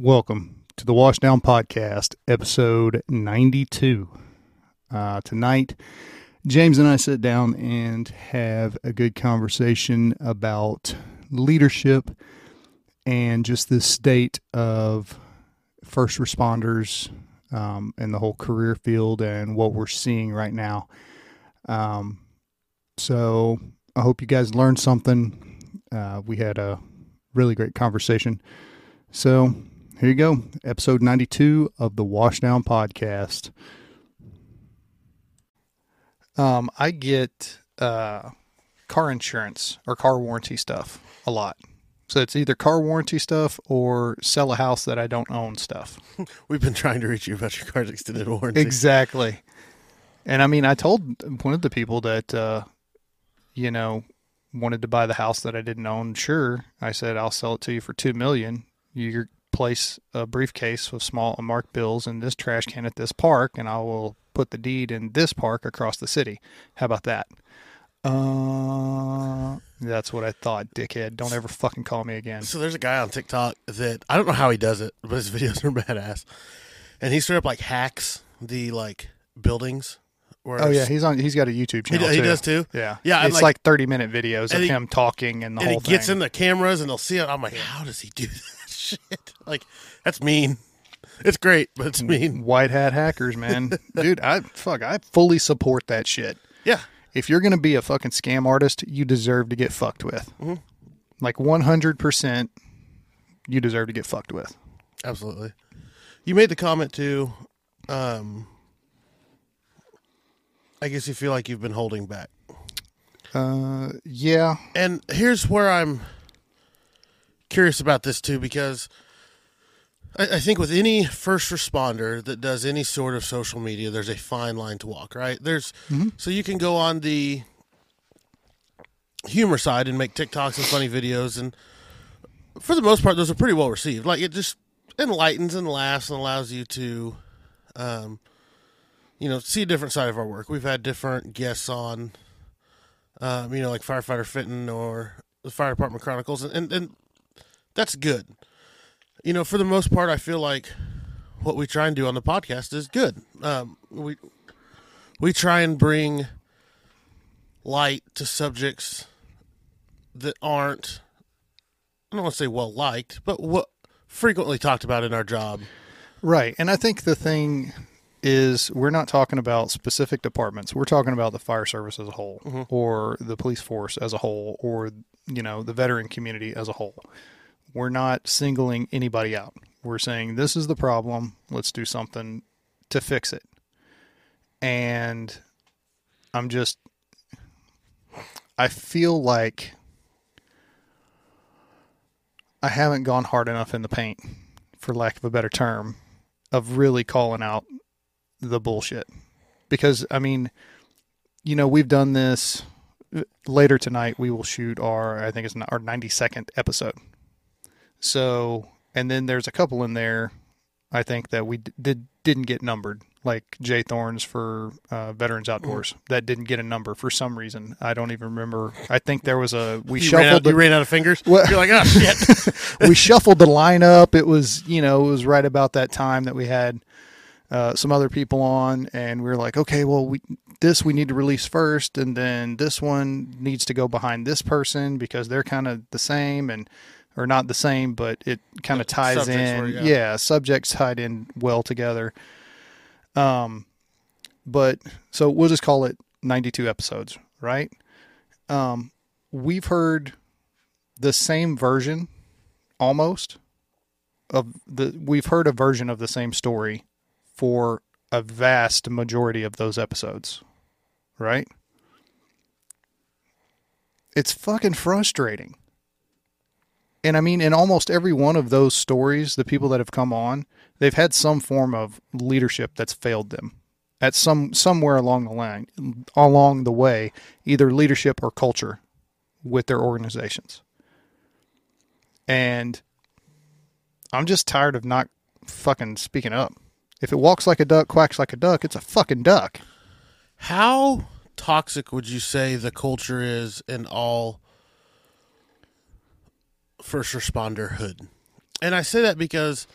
Welcome to the Washdown Podcast, episode 92. Uh, tonight, James and I sit down and have a good conversation about leadership and just the state of first responders um, and the whole career field and what we're seeing right now. Um, so I hope you guys learned something. Uh, we had a really great conversation. So here you go, episode 92 of the Washdown Podcast. Um, I get uh, car insurance or car warranty stuff a lot. So it's either car warranty stuff or sell a house that I don't own stuff. We've been trying to reach you about your car's extended warranty. Exactly. And I mean, I told one of the people that, uh, you know, wanted to buy the house that I didn't own. Sure, I said I'll sell it to you for two million. You place a briefcase with small marked bills in this trash can at this park, and I will put the deed in this park across the city. How about that? Uh, that's what I thought, dickhead. Don't ever fucking call me again. So there's a guy on TikTok that I don't know how he does it, but his videos are badass. And he straight up like hacks the like buildings. Where Oh yeah, he's on. He's got a YouTube channel. he too. does too. Yeah, Yeah, It's like- like, thirty minute videos of he- him talking and the and he whole gets in the cameras and they'll see it. I'm like, how does he do that shit? Like, that's mean. It's great, but it's mean. White hat hackers, man, dude. I fuck. I fully support that shit. Yeah. if you're going to be a fucking scam artist, you deserve to get fucked with. Mm-hmm. Like 100%, you deserve to get fucked with. Absolutely. You made the comment too. Um, I guess you feel like you've been holding back. Uh, yeah. And here's where I'm curious about this too, because I, I think with any first responder that does any sort of social media, there's a fine line to walk, right? There's so you can go on the humor side and make TikToks and funny videos, and for the most part, those are pretty well received. Like it just enlightens and laughs and allows you to, um, you know, see a different side of our work. We've had different guests on um, you know, like firefighter Fenton or the Fire Department Chronicles, and, and and that's good. You know, for the most part, I feel like what we try and do on the podcast is good. Um, we we try and bring light to subjects that aren't I don't want to say well liked, but what frequently talked about in our job. Right. And I think the thing is we're not talking about specific departments. We're talking about the fire service as a whole or the police force as a whole or, you know, the veteran community as a whole. We're not singling anybody out. We're saying this is the problem. Let's do something to fix it. And I'm just, I feel like I haven't gone hard enough in the paint, for lack of a better term, of really calling out the bullshit. Because, I mean, you know, we've done this later tonight. We will shoot our, I think it's our 92nd episode. So, and then there's a couple in there, I think that we d- did didn't get numbered, like Jay Thorns for uh, Veterans Outdoors. That didn't get a number for some reason. I don't even remember. I think there was a we You ran, shuffled out, the, you ran out of fingers. You're like, oh shit. we shuffled the lineup. It was, you know, it was right about that time that we had uh, some other people on, and we were like, okay, well, we this we need to release first, and then this one needs to go behind this person because they're kind of the same, and or not the same, but it kind of ties subjects in. were, yeah. yeah, subjects tied in well together. Um, but so we'll just call it ninety-two episodes, right? Um, we've heard the same version almost of the we've heard a version of the same story for a vast majority of those episodes right it's fucking frustrating and i mean in almost every one of those stories the people that have come on they've had some form of leadership that's failed them at some somewhere along the line along the way either leadership or culture with their organizations and I'm just tired of not fucking speaking up. If it walks like a duck, quacks like a duck, it's a fucking duck. How toxic would you say the culture is in all first responder hood? And I say that because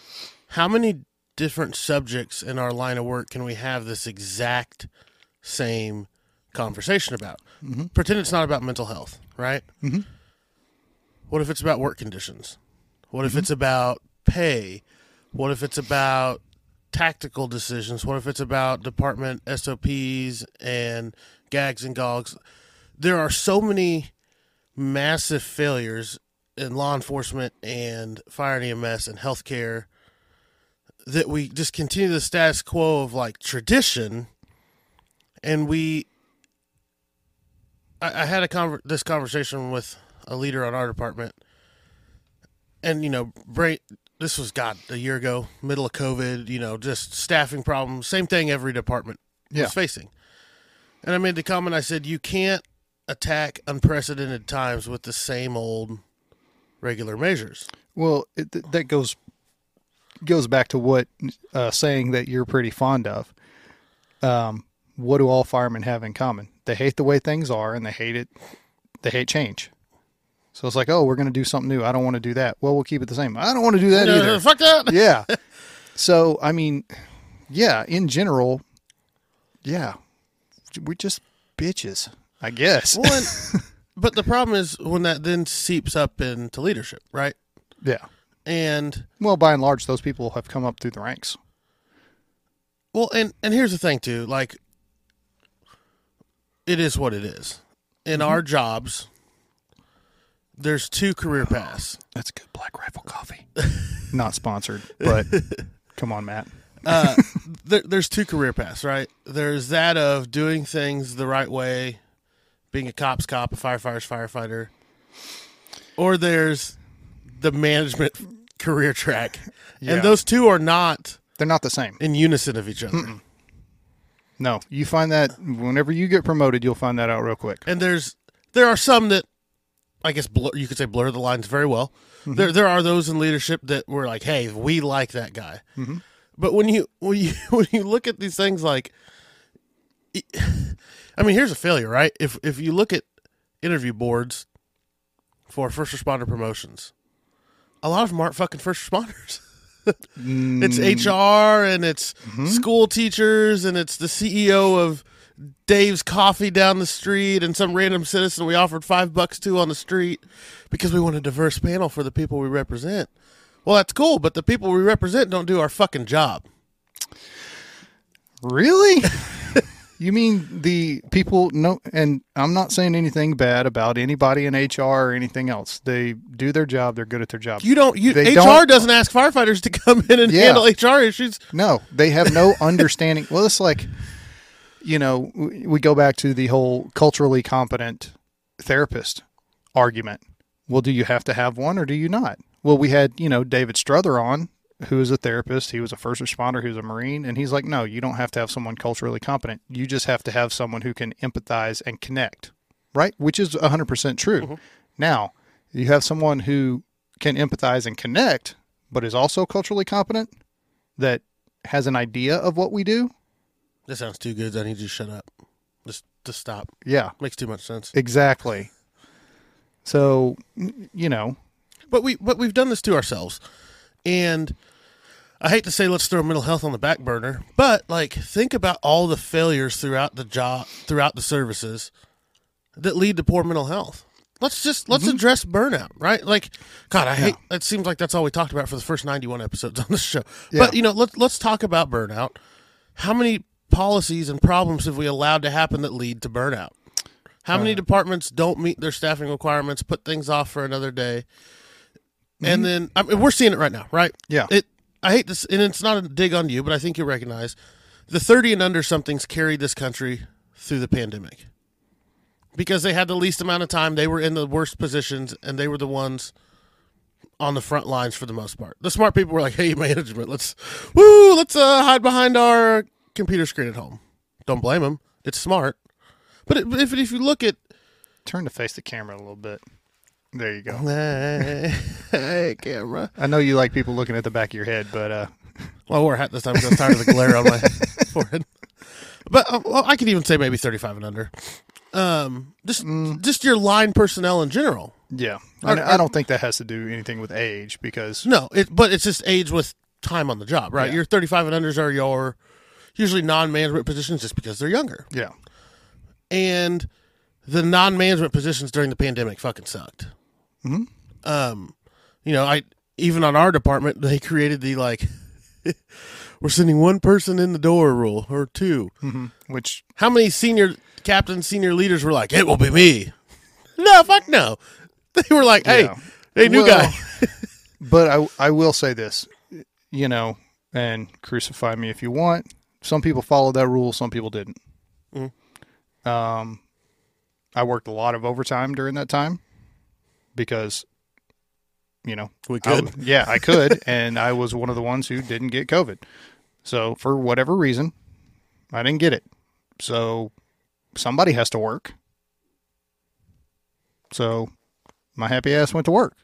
how many different subjects in our line of work can we have this exact same conversation about? Pretend it's not about mental health, right? Mm-hmm. What if it's about work conditions? What if it's about pay? What if it's about tactical decisions? What if it's about department SOPs and gags and gogs? There are so many massive failures in law enforcement and fire and EMS and healthcare that we just continue the status quo of like tradition. And we I, I had a conver- this conversation with a leader on our department. And you know this was god a year ago middle of covid you know just staffing problems same thing every department Yeah. was facing. And i made the comment i said you can't attack unprecedented times with the same old regular measures Well, it, th- that goes goes back to what uh, saying that you're pretty fond of. Um, what do all firemen have in common? They hate the way things are, and they hate it. They hate change. So it's like, oh, we're going to do something new. I don't want to do that. Well, we'll keep it the same. I don't want to do that Uh, either. fuck that yeah. So I mean, yeah. In general, yeah, we're just bitches, I guess. Well, but the problem is when that then seeps up into leadership right Yeah. and Well, by and large, those people have come up through the ranks. Well, and and here's the thing too, like it is what it is. In our jobs, there's two career paths. That's good Black Rifle coffee. Not sponsored, but come on, Matt. Uh, there, there's two career paths, right? There's that of doing things the right way, being a cop's cop, a firefighter's firefighter, or there's the management career track, Yeah. and those two are not They're not the same. in unison of each other. No, you find that whenever you get promoted, you'll find that out real quick. and there's there are some that I guess blur, you could say blur the lines very well. Mm-hmm. There there are those in leadership that were like, hey, we like that guy. Mm-hmm. But when you when you when you look at these things like, I mean, here's a failure, right? If if you look at interview boards for first responder promotions, a lot of them aren't fucking first responders. it's mm. HR and it's mm-hmm. school teachers and it's the CEO of Dave's Coffee down the street and some random citizen we offered five bucks to on the street because we want a diverse panel for the people we represent. Well, that's cool, but the people we represent don't do our fucking job. Really? you mean the people? No, and I'm not saying anything bad about anybody in HR or anything else. They do their job. They're good at their job. You don't. You HR don't- doesn't ask firefighters to come in and Yeah. handle HR issues. No, they have no understanding. Well, it's like, you know, we we go back to the whole culturally competent therapist argument. Well, do you have to have one or do you not? Well, we had, you know, David Struther on, who is a therapist. He was a first responder. He was a Marine. And he's like, no, you don't have to have someone culturally competent. You just have to have someone who can empathize and connect, right? Which is 100% true. Mm-hmm. Now, you have someone who can empathize and connect, but is also culturally competent that has an idea of what we do. This sounds too good. I need you to shut up. Just just stop. Yeah, Makes too much sense. exactly. So, you know, But we but we've done this to ourselves, and I hate to say let's throw mental health on the back burner, but like think about all the failures throughout the job throughout the services that lead to poor mental health. Let's just let's mm-hmm. address burnout, right? Like, God, I hate. It seems like that's all we talked about for the first ninety-one episodes on the show. But you know, let's let's talk about burnout. How many policies and problems have we allowed to happen that lead to burnout? How many uh. departments don't meet their staffing requirements, put things off for another day, and mm-hmm. then I mean, we're seeing it right now, right? Yeah. It. I hate this, and it's not a dig on you, but I think you recognize the thirty and under somethings carried this country through the pandemic because they had the least amount of time. They were in the worst positions, and they were the ones on the front lines for the most part. The smart people were like, "Hey, management, let's woo, let's uh, hide behind our computer screen at home." Don't blame them. It's smart, but if if you look at turn to face the camera a little bit. There you go. hey, camera. I know you like people looking at the back of your head, but uh, Well, I wore a hat this time because I'm tired of the glare on my forehead. But uh, well, I could even say maybe thirty-five and under. Um, just just your line personnel in general. Yeah, I, I don't think that has to do anything with age because No, it but it's just age with time on the job, right? Yeah. Your 35 and unders are your usually non-management positions just because they're younger. yeah, and the non-management positions during the pandemic fucking sucked. Mhm. Um, you know, I even on our department they created the like we're sending one person in the door rule or two. hmm which How many senior captains, senior leaders were like, "It will be me"? No, fuck no. They were like, "Hey, Yeah. hey, new Well, guy." But I I will say this, you know, and crucify me if you want. Some people followed that rule, some people didn't. Mhm. Um, I worked a lot of overtime during that time because, you know, We could. w- yeah, I could, and I was one of the ones who didn't get COVID. So for whatever reason, I didn't get it. So somebody has to work. So my happy ass went to work.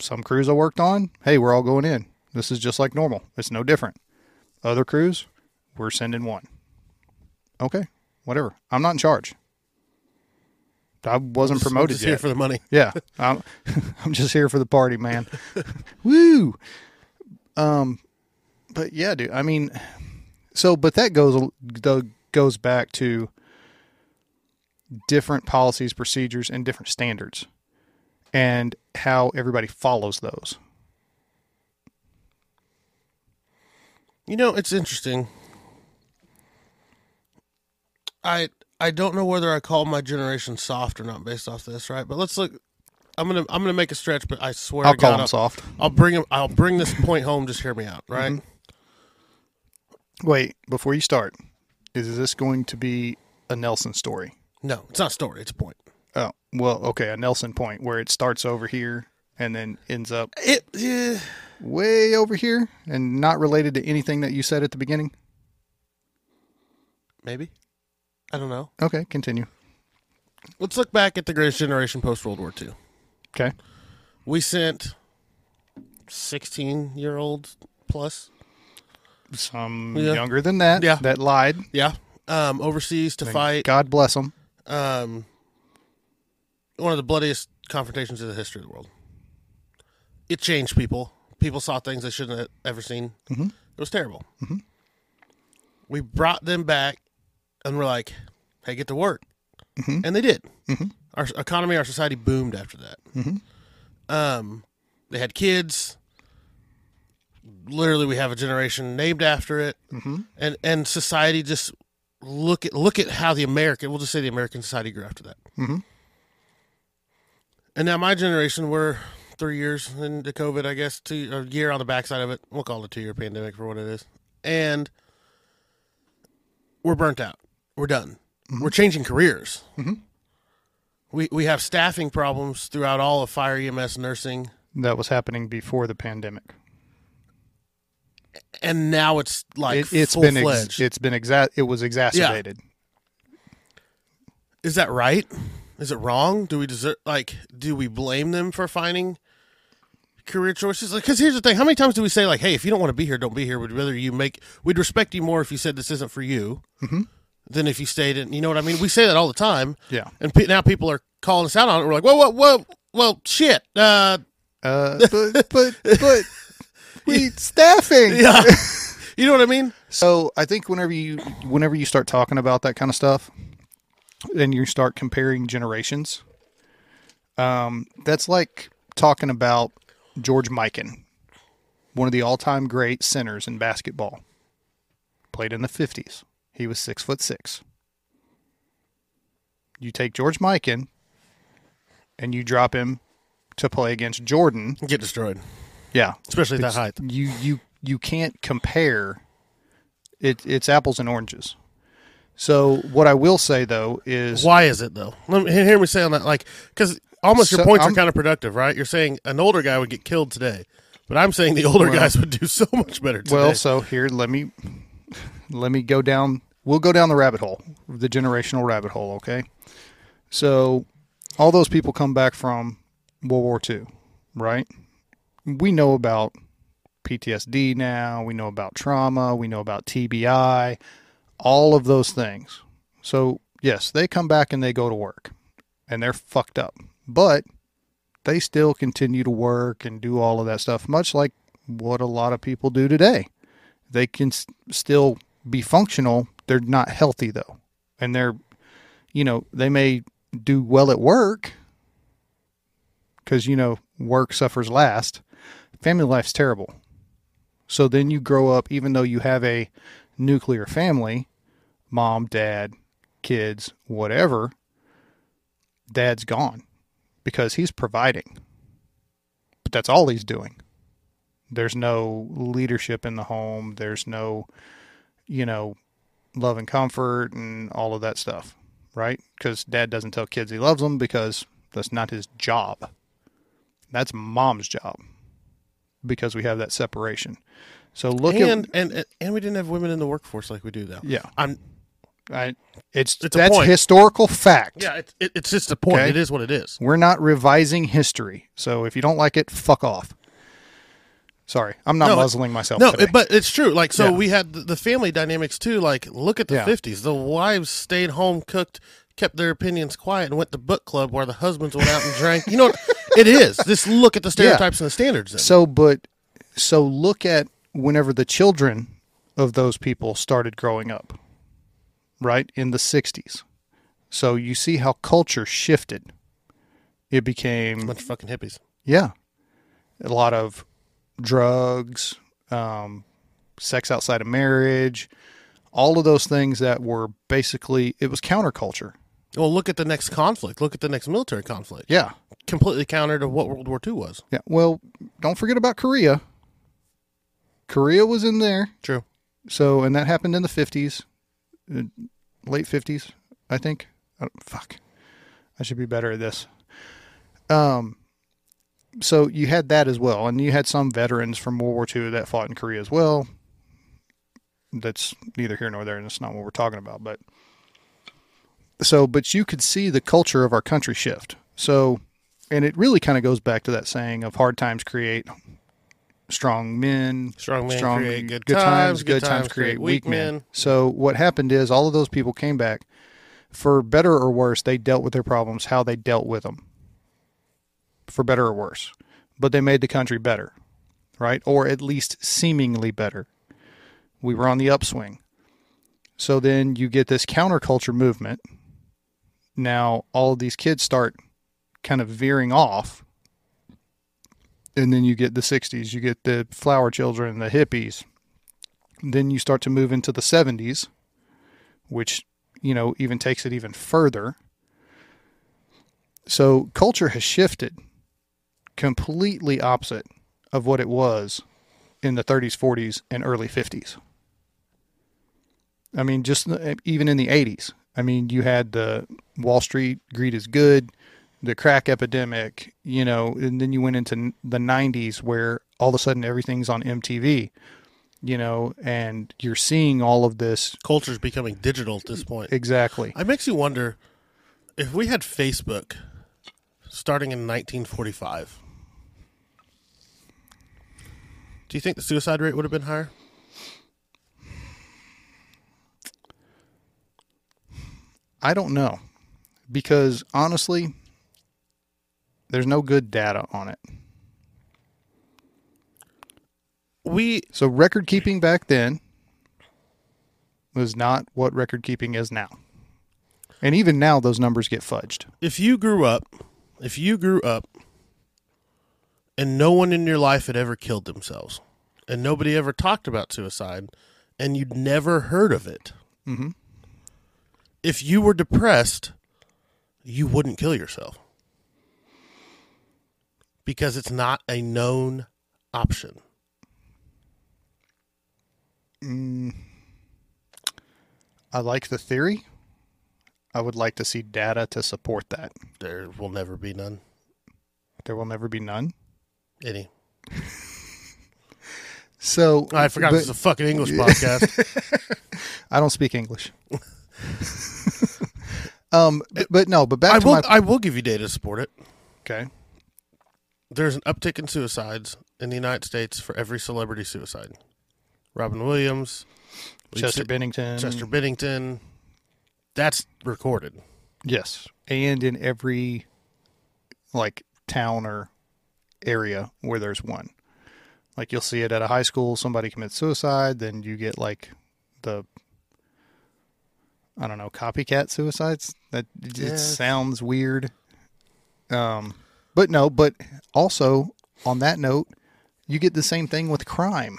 Some crews I worked on, hey, we're all going in. This is just like normal. It's no different. Other crews, we're sending one. Okay, whatever. I'm not in charge. I wasn't I'm promoted just yet. here for the money. Yeah, I'm, I'm just here for the party, man. Woo. Um, but yeah, dude. I mean, so but that goes goes back to different policies, procedures, and different standards, and how everybody follows those. You know, it's interesting. I I don't know whether I call my generation soft or not based off this, right? But let's look. I'm gonna I'm gonna make a stretch, but I swear I'll to call God, them I'll, soft. I'll bring him. I'll bring this point home. Just hear me out, right? Mm-hmm. Wait, before you start, is this going to be a Nelson story? No, it's not a story. It's a point. Oh, well, okay, a Nelson point where it starts over here and then ends up It. Yeah. way over here and not related to anything that you said at the beginning? Maybe. I don't know. Okay, continue. Let's look back at the greatest generation post World War II. Okay. We sent 16 year olds plus, Some Yeah. younger than that Yeah. that lied. yeah, um, overseas to fight God bless them. um, one of the bloodiest confrontations in the history of the world. It changed people. People saw things they shouldn't have ever seen. Mhm. It was terrible. Mm-hmm. We brought them back, and we're like, "Hey, get to work," Mhm. and they did. Mhm. Our economy, our society boomed after that. Mhm. Um, they had kids. Literally, we have a generation named after it, Mhm. and and society just look at look at how the American we'll just say the American society grew after that. Mhm. And now my generation, we're three years into COVID, I guess, two a year on the backside of it. We'll call it a two year pandemic for what it is, and we're burnt out. We're done. We're changing careers. Mhm. We we have staffing problems throughout all of fire, EMS, nursing, That was happening before the pandemic. and now it's like it, it's full been ex- it's been exa- it was exacerbated. Is that right? Is it wrong? Do we deserve like do we blame them for finding career choices? Like cuz here's the thing, how many times do we say like, "Hey, if you don't want to be here, don't be here. We'd rather you make we'd respect you more if you said this isn't for you." Mhm. Than if you stayed in, you know what I mean? We say that all the time, Yeah. and pe- now people are calling us out on it. We're like, "Whoa, whoa, whoa, well, shit." Uh, Uh, but but but we staffing. yeah, you know what I mean? So I think whenever you whenever you start talking about that kind of stuff, and you start comparing generations, um, that's like talking about George Mikan, one of the all-time great centers in basketball. Played in the fifties. He was six foot six. You take George Mikan, and you drop him to play against Jordan. Get destroyed, Yeah, especially at that height. You you you can't compare. It it's apples and oranges. So what I will say though is Why is it though? Let me hear me say on that, like, because almost your points I'm- are productive, right? You're saying an older guy would get killed today, but I'm saying the older Well- guys would do so much better today. well. So here, let me let me go down. We'll go down the rabbit hole, the generational rabbit hole. Okay. So all those people come back from World War II, right? We know about PTSD now. We know about trauma. We know about TBI. All of those things. So yes, they come back and they go to work, and they're fucked up. but they still continue to work and do all of that stuff, much like what a lot of people do today. They can still be functional. They're not healthy though. And they're, you know, they may do well at work because, you know, work suffers last. Family life's terrible. So then you grow up, even though you have a nuclear family mom, dad, kids, whatever dad's gone because he's providing. But that's all he's doing. There's no leadership in the home. There's no, you know, love and comfort and all of that stuff, right? Because dad doesn't tell kids he loves them because that's not his job. That's mom's job because we have that separation. So look and, at and and we didn't have women in the workforce like we do now. yeah, I'm I, it's, It's a that's historical fact. yeah, it, it, it's just a point. Okay. It is what it is. We're not revising history. So if you don't like it, fuck off. Sorry, I'm not No, muzzling myself. No, it, but it's true. Like, so Yeah. we had the, family dynamics too. Like, look at the Yeah. fifties. The wives stayed home, cooked, kept their opinions quiet, and went to book club where the husbands went out and drank. You know, what? it is. Just look at the stereotypes and the standards. Then. so, but so look at whenever the children of those people started growing up, right in the '60s. So you see how culture shifted. It became a bunch of fucking hippies. Yeah. A lot of drugs, um, sex outside of marriage, all of those things that were basically, it was counterculture. Well, look at the next conflict. Look at the next military conflict. Yeah. Completely counter to what World War II was. Yeah. Well, don't forget about Korea. Korea was in there. True. So, and that happened in the 50s, uh, late 50s, I think. Oh, fuck. I should be better at this. Um, so you had that as well, and you had some veterans from World War II that fought in Korea as well. That's neither here nor there, and that's not what we're talking about. But so, but you could see the culture of our country shift. So, and it really kind of goes back to that saying of hard times create strong men, Strong men create good times, times, good good times times create create weak weak men. men. So what happened is all of those people came back for better or worse. They dealt with their problems how they dealt with them, for better or worse. But they made the country better, right? Or at least seemingly better. We were on the upswing. So then you get this counterculture movement. Now all of these kids start kind of veering off and then you get the 60s you get the flower children the hippies then you start to move into the 70s which you know even takes it even further so culture has shifted completely opposite of what it was in the 30s 40s and early 50s i mean just uh, even in the 80s i mean you had the wall street greed is good the crack epidemic, you know, and then you went into the 90s where all of a sudden everything's on MTV, you know, and you're seeing all of this Culture's becoming digital at this point. exactly. It makes you wonder if we had Facebook starting in 1945. Do you think the suicide rate would have been higher? I don't know because honestly, there's no good data on it. We So record keeping back then was not what record keeping is now. And even now those numbers get fudged. if you grew up, if you grew up and no one in your life had ever killed themselves and nobody ever talked about suicide and you'd never heard of it. Mhm. If you were depressed, you wouldn't kill yourself. Because it's not a known option. I like the theory. I would like to see data to support that. There will never be none. There will never be none. Any. So I forgot but this is a fucking English podcast. I don't speak English. um, but, but no, but back I to will my I will give you data to support it. okay. There's an uptick in suicides in the United States for every celebrity suicide. Robin Williams, Chester si- Bennington, Chester Bennington. That's recorded. yes, and in every like town or area where there's one. Like you'll see it at a high school, somebody commits suicide, then you get like the I don't know, copycat suicides. That it sounds weird. Um but no, but also on that note, you get the same thing with crime.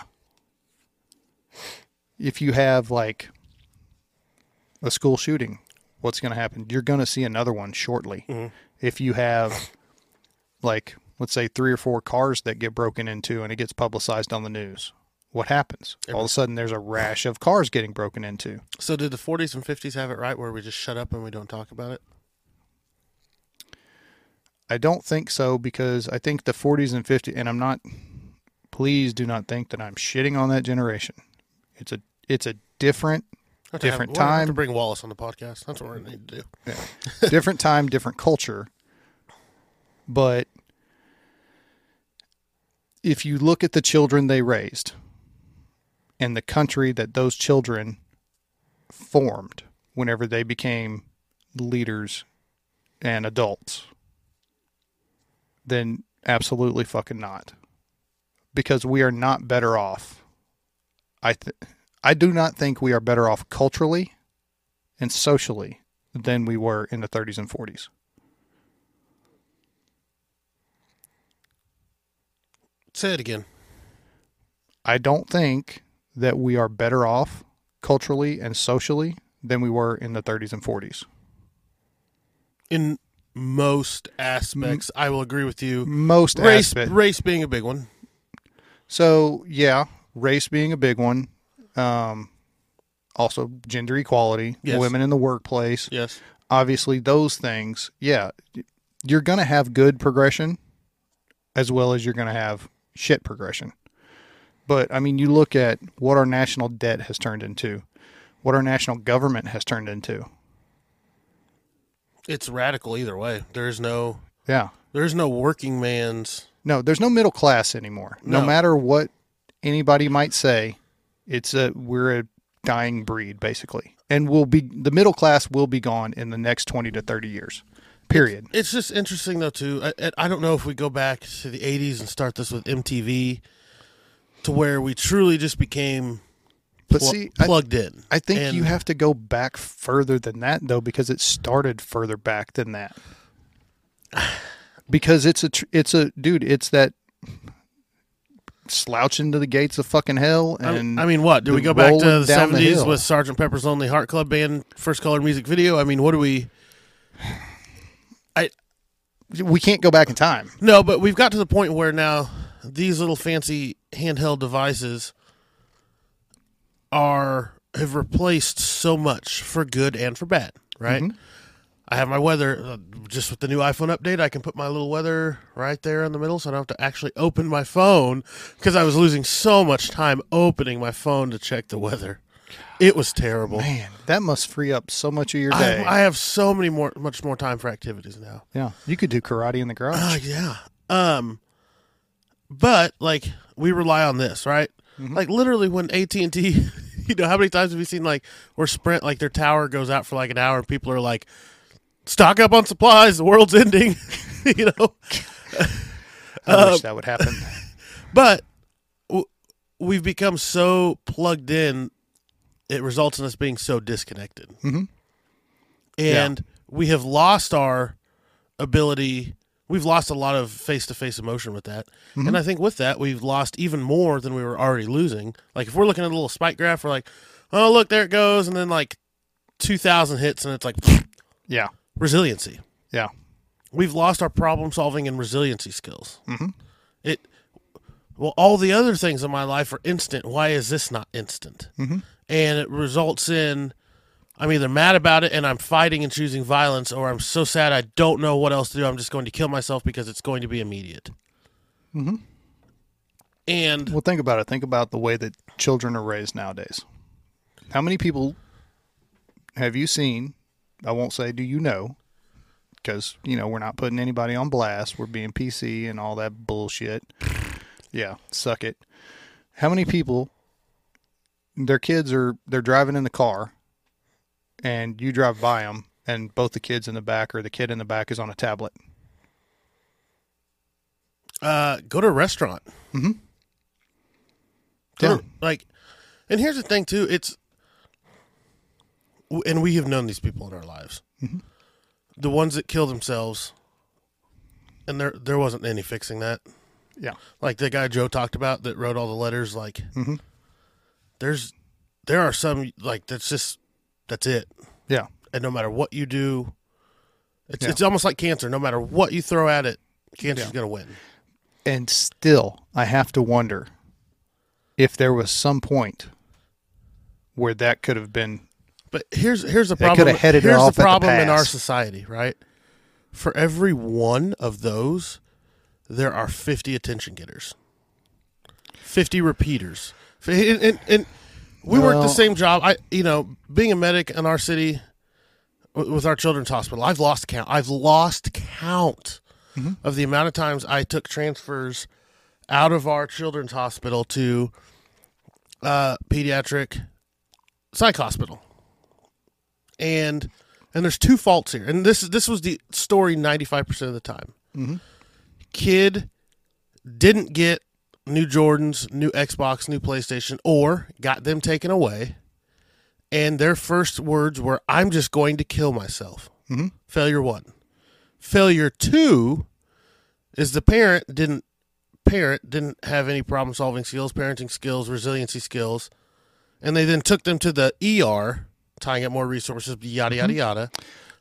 If you have like a school shooting, what's going to happen? You're going to see another one shortly. If you have like let's say three or four cars that get broken into and it gets publicized on the news, what happens? All of a sudden there's a rash of cars getting broken into. So did the 40s and 50s have it right where we just shut up and we don't talk about it? I don't think so because I think the 40s and 50s, and I'm not. Please do not think that I'm shitting on that generation. It's a it's a different to Different have time. to bring Wallace on the podcast. That's what we're gonna need to do. different time, different culture. But if you look at the children they raised and the country that those children formed whenever they became leaders and adults, then absolutely fucking not. Because we are not better off. I th- I do not think we are better off culturally and socially than we were in the 30s and 40s. Say it again. I don't think that we are better off culturally and socially than we were in the 30s and 40s. In most aspects, I will agree with you. Most Race, aspect- race being a big one. So yeah, race being a big one. Um, also gender equality, Yes. women in the workplace. Yes. Obviously, those things. Yeah, you're gonna have good progression, as well as you're gonna have shit progression. But I mean, you look at what our national debt has turned into, what our national government has turned into. It's radical either way. There's no Yeah. there's no working man's No, there's no middle class anymore. No, No. matter what anybody might say, it's a we're a dying breed basically. And we'll be the middle class will be gone in the next 20 to 30 years. Period. It's just interesting though too. I, I- I don't know if we go back to the '80s and start this with MTV, to where we truly just became But pl- see, I, plugged in. I think And you have to go back further than that though because it started further back than that. Because it's a tr- it's a dude, it's that slouch into the gates of fucking hell I- and I mean, what do we go back to the '70s with Sergeant Pepper's Lonely Heart Club Band first color music video? I mean, what do we? We can't go back in time. No, but we've got to the point where now these little fancy handheld devices are have replaced so much for good and for bad, right? I have my weather uh, just with the new iPhone update. I can put my little weather right there in the middle, so I don't have to actually open my phone because I was losing so much time opening my phone to check the weather. It was terrible. Man, that must free up so much of your day. I have so many more, much more time for activities now. yeah, you could do karate in the garage. Uh, yeah. Um, but like we rely on this, right? Like literally, when AT and T, you know, how many times have you seen like where Sprint, like their tower goes out for like an hour, and people are like, "Stock up on supplies, the world's ending," you know. I uh, wish that would happen. But w- we've become so plugged in, it results in us being so disconnected. Mhm. And we have lost our ability. We've lost a lot of face to face emotion with that. And I think with that, we've lost even more than we were already losing. Like if we're looking at a little spike graph, we're like, oh, look, there it goes. And then like 2,000 hits, and it's like yeah, resiliency yeah. we've lost our problem solving and resiliency skills. Mhm. It well, all the other things in my life are instant. Why is this not instant? Mhm. And it results in I'm either mad about it and I'm fighting and choosing violence, or I'm so sad I don't know what else to do. I'm just going to kill myself because it's going to be immediate. Mhm. And Well, think about it. Think about the way that children are raised nowadays. How many people have you seen? I won't say, do you know? Because, you know, we're not putting anybody on blast. We're being PC and all that bullshit. Yeah, suck it. How many people, their kids are, they're driving in the car and you drive by them and both the kids in the back or the kid in the back is on a tablet? Uh, go to a restaurant. Yeah. Go to- like, and here's the thing too. It's, and we have known these people in our lives. The ones that kill themselves, and there there wasn't any fixing that. Yeah. Like the guy Joe talked about that wrote all the letters. Like, Mhm. There's there are some like that's just that's it. Yeah. And no matter what you do, it's Yeah. it's almost like cancer. No matter what you throw at it, cancer's Yeah. gonna win. And still, I have to wonder if there was some point where that could have been. But here's here's the problem. coulda headed it here's off the the problem in our society, right? For every one of those, there are fifty attention getters, fifty repeaters, and, and, and we work the same job. I, you know, being a medic in our city with our children's hospital, I've lost count. I've lost count Mm-hmm. of the amount of times I took transfers out of our children's hospital to uh, pediatric psych hospital and and there's two faults here and this this was the story 95% of the time kid didn't get new jordans new xbox new playstation or got them taken away and their first words were i'm just going to kill myself failure one failure two is the parent didn't parent didn't have any problem solving skills parenting skills resiliency skills and they then took them to the ER, tying up more resources, yada yada yada,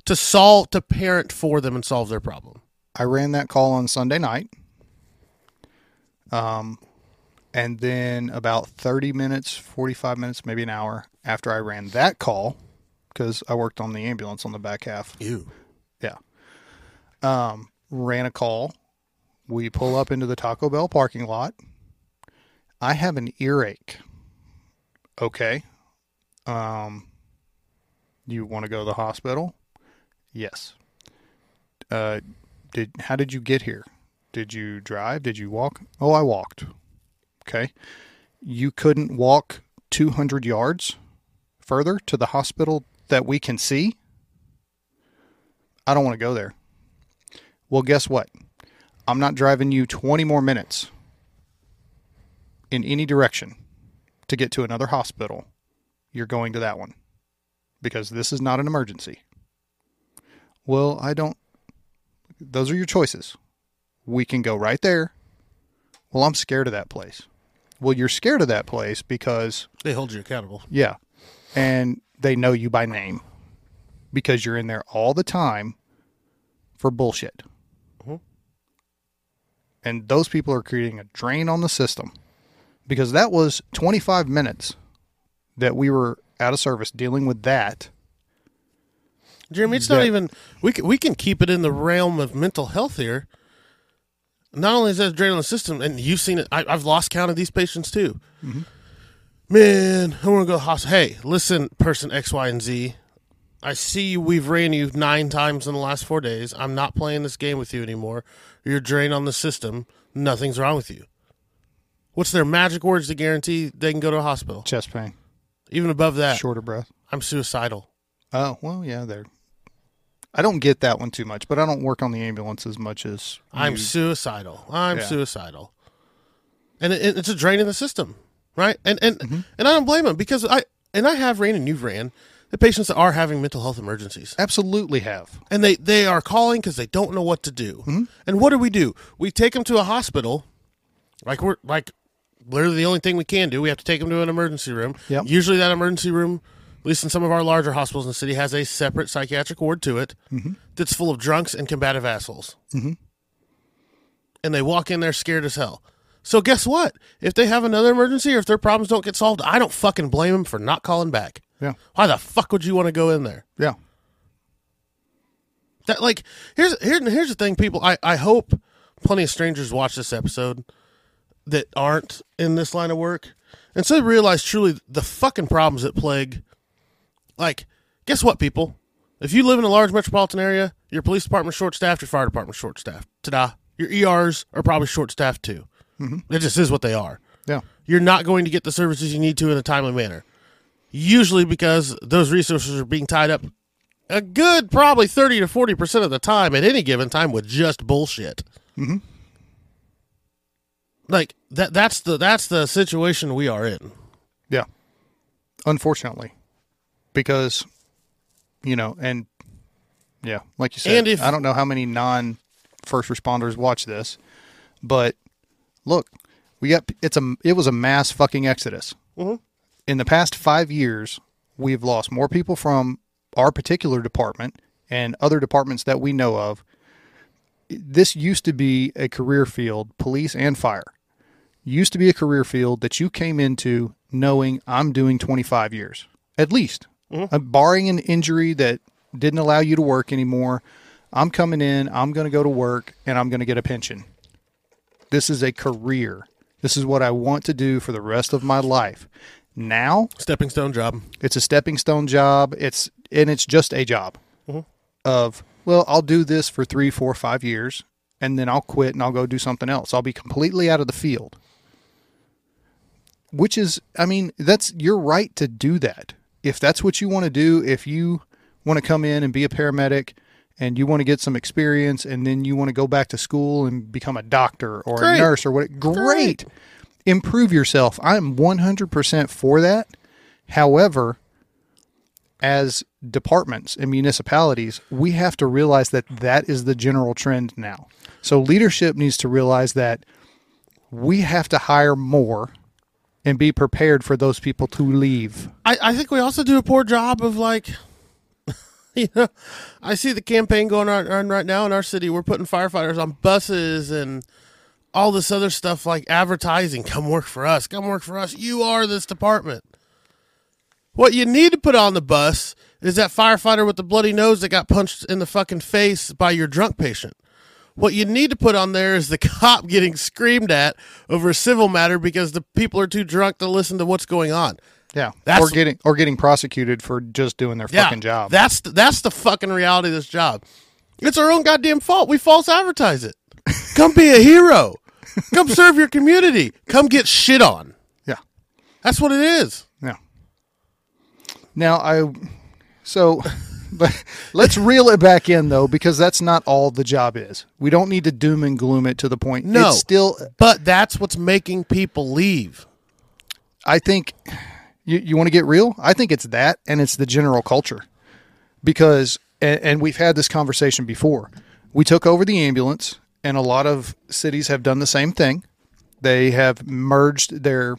to solve to parent for them and solve their problem. I ran that call on Sunday night. Um, and then about 30 minutes, 45 minutes, maybe an hour after I ran that call, because I worked on the ambulance on the back half. You Yeah. Um, ran a call. We pull up into the Taco Bell parking lot. I have an earache. Okay. Um, you want to go to the hospital? Yes. Uh, did how did you get here? Did you drive? Did you walk? Oh, I walked. Okay. You couldn't walk 200 yards further to the hospital that we can see? I don't want to go there. Well, guess what? I'm not driving you 20 more minutes in any direction to get to another hospital. You're going to that one because this is not an emergency. Well, I don't. Those are your choices. We can go right there. Well, I'm scared of that place. Well, you're scared of that place because they hold you accountable. yeah. And they know you by name because you're in there all the time for bullshit. Mhm. And those people are creating a drain on the system because that was 25 minutes that we were out of service dealing with that. Jeremy, it's not even we can we can keep it in the realm of mental health here. Not only is that a drain on the system, and you've seen it. I, I've lost count of these patients too. Man, I want to go to the hospital. Hey, listen, person X, Y, and Z. I see we've ran you nine times in the last four days. I'm not playing this game with you anymore. You're drained on the system. Nothing's wrong with you. What's their magic words to guarantee they can go to a hospital? Chest pain, Even above that, shorter breath. I'm suicidal. Oh, well, yeah, there. I don't get that one too much, but I don't work on the ambulance as much as I'm you- suicidal. I'm Yeah. suicidal, and it, it's a drain in the system, right? And and Mm-hmm. and I don't blame them because I and I have ran and you've ran the patients that are having mental health emergencies, absolutely have. and they they are calling because they don't know what to do. Mm-hmm. And what do we do? We take them to a hospital, like we're like literally the only thing we can do. We have to take them to an emergency room. Yep. Usually, that emergency room, least in some of our larger hospitals in the city, has a separate psychiatric ward to it Mm-hmm. that's full of drunks and combative assholes. Mm-hmm. And they walk in there scared as hell. So guess what? If they have another emergency or if their problems don't get solved, I don't fucking blame them for not calling back. Yeah, Why the fuck would you want to go in there? yeah. That like here's here, here's the thing, people. I I hope plenty of strangers watch this episode that aren't in this line of work, and so they realize truly the fucking problems that plague. Like, guess what, people? If you live in a large metropolitan area, your police department's short staffed, your fire department's short staffed. Ta-da! Your ERs are probably short staffed too. Mm-hmm. It just is what they are. Yeah. You're not going to get the services you need to in a timely manner. Usually because those resources are being tied up a good probably 30 to 40% of the time at any given time with just bullshit. Mm-hmm. Like that that's the that's the situation we are in. Yeah. Unfortunately. Because you know, and yeah, like you said, if- I don't know how many non first responders watch this, but look, we got it's a it was a mass fucking exodus. Mhm. In the past 5 years, we've lost more people from our particular department and other departments that we know of. This used to be a career field, police and fire used to be a career field that you came into knowing I'm doing 25 years, at least. Uh, barring an injury that didn't allow you to work anymore, I'm coming in, I'm going to go to work, and I'm going to get a pension. This is a career. This is what I want to do for the rest of my life. Now, Stepping stone job. it's a stepping stone job. It's and it's just a job of well, I'll do this for three, four, five years, and then I'll quit and I'll go do something else. I'll be completely out of the field. Which is, I mean, that's your right to do that. If that's what you want to do, if you want to come in and be a paramedic and you want to get some experience and then you want to go back to school and become a doctor or Great. a nurse or what, great. Improve yourself. I'm 100% for that. However, as departments and municipalities, we have to realize that that is the general trend now. So leadership needs to realize that we have to hire more and be prepared for those people to leave. I, I think we also do a poor job of like you know I see the campaign going on, on right now in our city. We're putting firefighters on buses and all this other stuff like advertising. Come work for us. Come work for us. You are this department. What you need to put on the bus is that firefighter with the bloody nose that got punched in the fucking face by your drunk patient. What you need to put on there is the cop getting screamed at over a civil matter because the people are too drunk to listen to what's going on. Yeah, That's- or getting or getting prosecuted for just doing their fucking job. That's the, that's the fucking reality of this job. It's our own goddamn fault. We false advertise it. Come be a hero. Come serve your community. Come get shit on. yeah, That's what it is. yeah. Now I, so, but let's reel it back in though, because that's not all the job is. We don't need to doom and gloom it to the point. No. it's still. But that's what's making people leave. I think you, you want to get real. I think it's that, and it's the general culture, because and, and we've had this conversation before. We took over the ambulance, and a lot of cities have done the same thing. They have merged their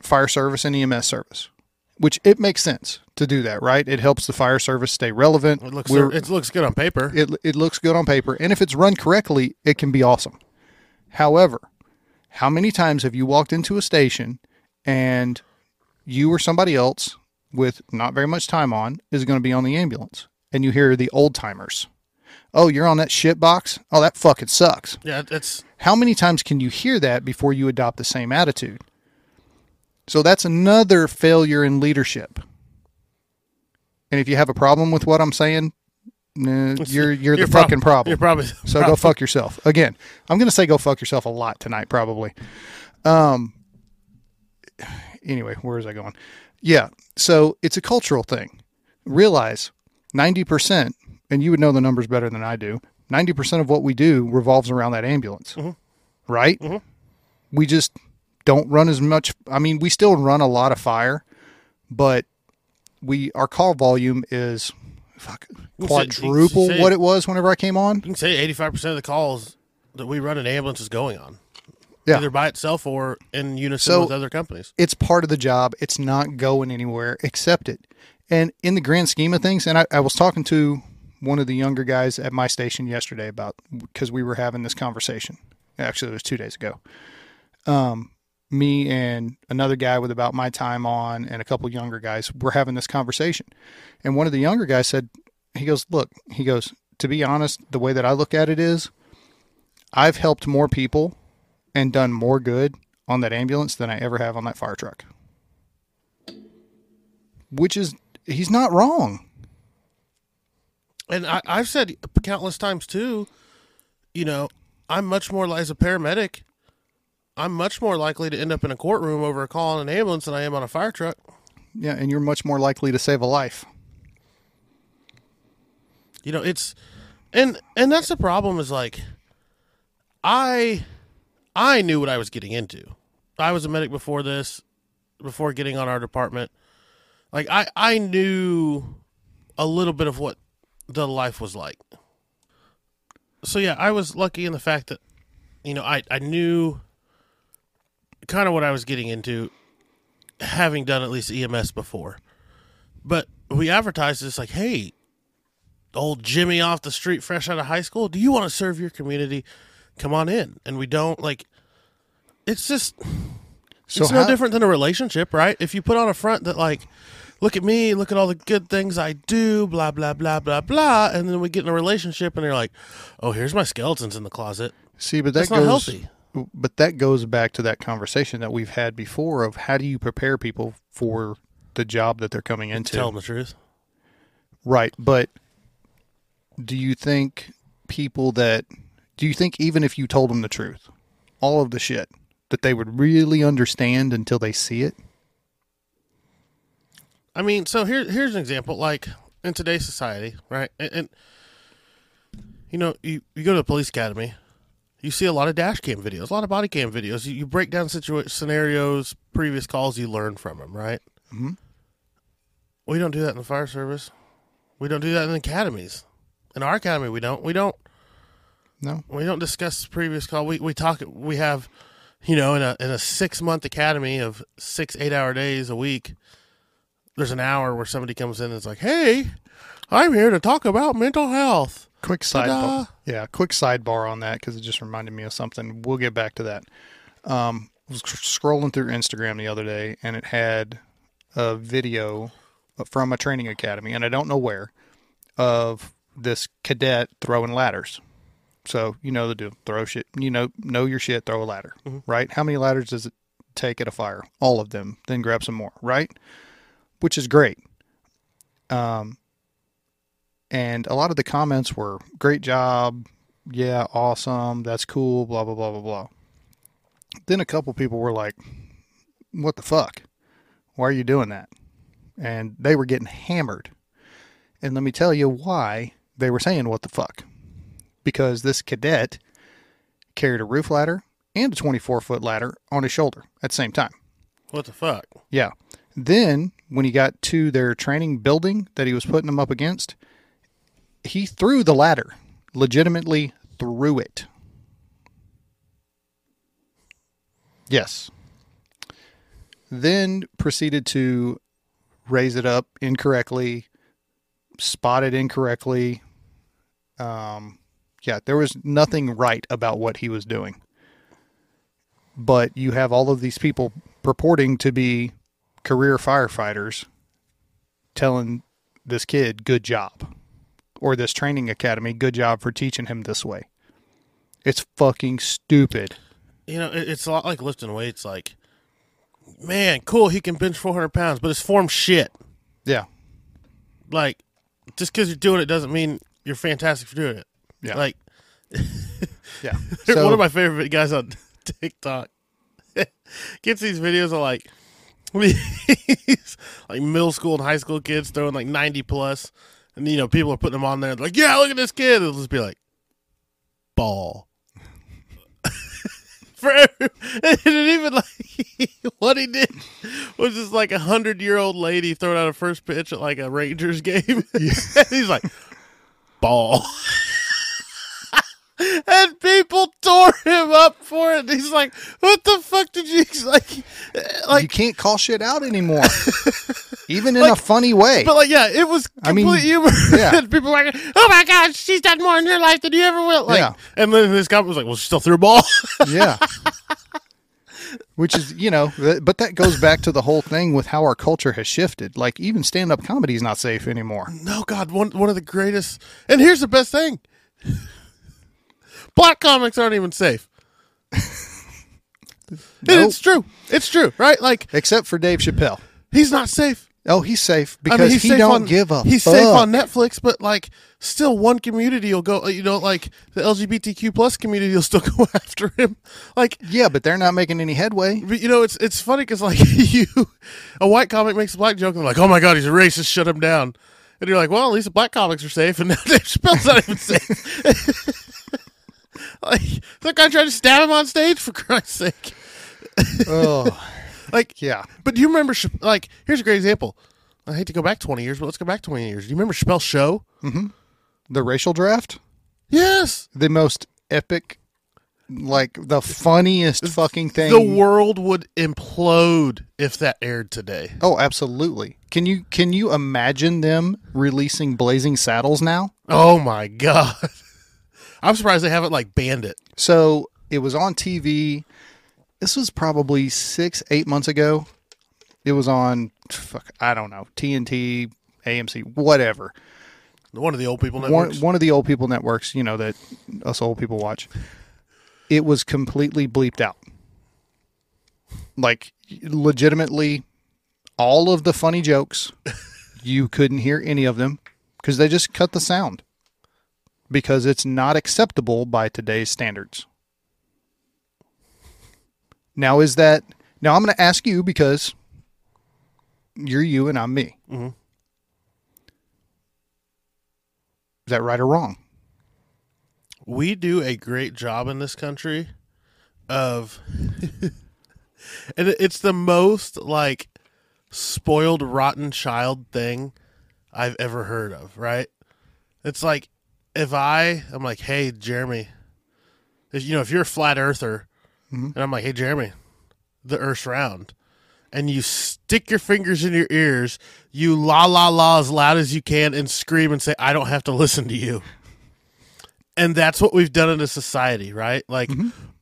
fire service and EMS service, which it makes sense to do that, right? It helps the fire service stay relevant. It looks We're- it looks good on paper. it, it looks good on paper and if it's run correctly it can be awesome however how many times have you walked into a station and you or somebody else with not very much time on is going to be on the ambulance and you hear the old timers oh you're on that shit box oh that fucking sucks yeah, that's. how many times can you hear that before you adopt the same attitude so that's another failure in leadership and if you have a problem with what i'm saying nah, you're you're the prob- fucking problem You're probably so go fuck yourself. Again, I'm going to say go fuck yourself a lot tonight, probably. Um. Anyway, where is I going? Yeah. So it's a cultural thing. Realize 90%, and you would know the numbers better than I do, 90% of what we do revolves around that ambulance, right? We just don't run as much. I mean, we still run a lot of fire, but we our call volume is fuck, You say- you quadruple say- what it was whenever I came on. you can say eighty five percent of the calls that we run an ambulance is going on. Yeah. Either by itself or in unison So- with other companies. it's part of the job. It's not going anywhere. Accept it. And in the grand scheme of things, and I, I was talking to one of the younger guys at my station yesterday about because we were having this conversation. Actually, it was two days ago. Um, me and another guy with about my time on, and a couple younger guys were having this conversation. And one of the younger guys said, he goes, Look, he goes, to be honest, the way that I look at it is I've helped more people and done more good on that ambulance than I ever have on that fire truck. Which is, he's not wrong. And I, I've said countless times too, you know, I'm much more as a paramedic. I'm much more likely to end up in a courtroom over a call on an ambulance than I am on a fire truck. Yeah, and you're much more likely to save a life. You know, it's and and that's the problem is like I I knew what I was getting into. I was a medic before this, before getting on our department. Like I, I knew a little bit of what the life was like. So yeah, I was lucky in the fact that, you know, I, I knew kind of what I was getting into, having done at least EMS before. But we advertised this like, hey, old Jimmy off the street, fresh out of high school, do you want to serve your community? Come on in. And we don't like. It's just So it's no different than a relationship, right? If you put on a front that like, look at me, look at all the good things I do, blah blah blah blah blah, and then we get in a relationship and you're like, oh, here's my skeletons in the closet. See, but that That's not healthy. But that goes back to that conversation that we've had before of how do you prepare people for the job that they're coming into. Tell them the truth. Right, but do you think people that do you think even if you told them the truth, all of the shit, that they would really understand until they see it? I mean, so here here's an example. Like in today's society, right? And, and you know, you, you go to the police academy, you see a lot of dash cam videos, a lot of body cam videos. You, you break down situa- scenarios, previous calls, you learn from them, right? Mhm. We don't do that in the fire service. We don't do that in academies. In our academy, we don't. We don't. No. We don't discuss previous call. We we talk. We have, you know, in a in a six month academy of six eight hour days a week. There's an hour where somebody comes in and is like, "Hey, I'm here to talk about mental health." Quick sidebar. Yeah, quick sidebar on that because it just reminded me of something. We'll get back to that. Um, I was scrolling through Instagram the other day and it had a video from a training academy, and I don't know where, of this cadet throwing ladders. So you know the deal. Throw shit. You know know your shit. Throw a ladder. Right? How many ladders does it take at a fire? All of them. Then grab some more. Right? Which is great. Um, and a lot of the comments were great job. Yeah awesome. That's cool blah blah blah blah blah. Then a couple people were like what the fuck? Why are you doing that? And they were getting hammered. And let me tell you why they were saying what the fuck? Because this cadet carried a roof ladder and a 24 foot ladder on his shoulder at the same time. What the fuck? yeah. Then when he got to their training building that he was putting them up against, he threw the ladder. Legitimately threw it. Yes. Then proceeded to raise it up incorrectly, spot it incorrectly. Um, yeah, there was nothing right about what he was doing. But you have all of these people purporting to be career firefighters telling this kid, good job. Or this training academy, good job for teaching him this way. It's fucking stupid. You know, it's a lot like lifting weights. Like, man, cool, he can bench 400 pounds, but his form shit. Yeah. Like, just because you're doing it doesn't mean you're fantastic for doing it. Yeah. Like, Yeah. one of my favorite guys on TikTok gets these videos of like like middle school and high school kids throwing like 90 plus and you know people are putting them on there like yeah look at this kid. It'll just be like ball. For and even like what he did was just like a hundred year old lady throwing out a first pitch at like a Rangers game. And he's like ball and people tore him up for it. He's like, "What the fuck did you like?" Eh, like you can't call shit out anymore. Even in a funny way. but like, yeah, it was I mean, humor. yeah. people were like, "Oh my god, she's done more in your life than you ever will." Like, Yeah. and then this guy was like, "Well, she still threw a ball." yeah. Which is, you know, but that goes back to the whole thing with how our culture has shifted. Like even stand-up comedy is not safe anymore. no, God, one one of the greatest. And here's the best thing: black comics aren't even safe. Nope. It's true. It's true, right? Like Except for Dave Chappelle. he's not safe. Oh, he's safe because I mean, he's he safe don't on, give a He's fuck. safe on Netflix, but like, still one community will go. Uh, you know, like the LGBTQ plus community will still go after him. Like, Yeah, but they're not making any headway. but, you know, it's it's funny because like you, a white comic makes a black joke and they're like, oh my god, he's a racist, shut him down. And you're like, well, at least the black comics are safe, and now Dave Chappelle's not even safe. Like that guy tried to stab him on stage for Christ's sake. oh, Like, yeah. but do you remember? Like, here's a great example. I hate to go back twenty years, but let's go back twenty years. Do you remember Chappelle's show? Mm-hmm. The racial draft, Yes. the most epic, like the funniest fucking thing. The world would implode if that aired today. oh, absolutely. Can you can you imagine them releasing Blazing Saddles now? Oh my god. I'm surprised they haven't like banned it. So it was on TV. This was probably six, eight months ago. It was on, fuck, I don't know, TNT, AMC, whatever. One of the old people One, networks. one of the old people networks, you know, that us old people watch. It was completely bleeped out. Like, legitimately, all of the funny jokes, you couldn't hear any of them because they just cut the sound because it's not acceptable by today's standards. Now, is that now? I'm going to ask you because you're you and I'm me. Mhm. Is that right or wrong? we do a great job in this country of and it's the most like spoiled rotten child thing I've ever heard of, right? It's like if I I'm like, "Hey, Jeremy, if- you know, if you're a flat earther mm-hmm. and I'm like, "Hey, Jeremy, the earth's round." And you stick your fingers in your ears, you la la la as loud as you can and scream and say, "I don't have to listen to you." and that's what we've done in a society, right? Like,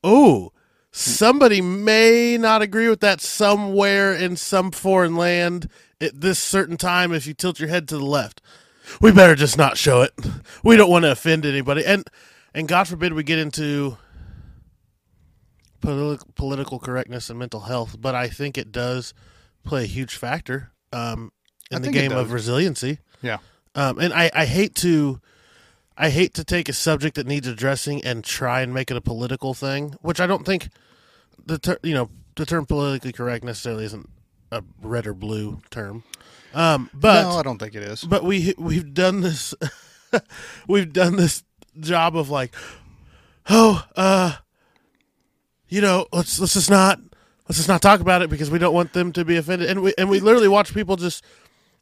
oh, somebody may not agree with that somewhere in some foreign land at this certain time if you tilt your head to the left. We better just not show it. We don't want to offend anybody. And and God forbid we get into politi- political correctness and mental health, but I think it does play a huge factor um, I in the game of resiliency. Yeah. Um, and I, I hate to I hate to take a subject that needs addressing and try and make it a political thing, which I don't think the ter- you know the term politically correct necessarily isn't a red or blue term. Um, but no, I don't think it is. but we we've done this we've done this job of like oh uh you know let's let's just not let's just not talk about it because we don't want them to be offended and we and we literally watch people just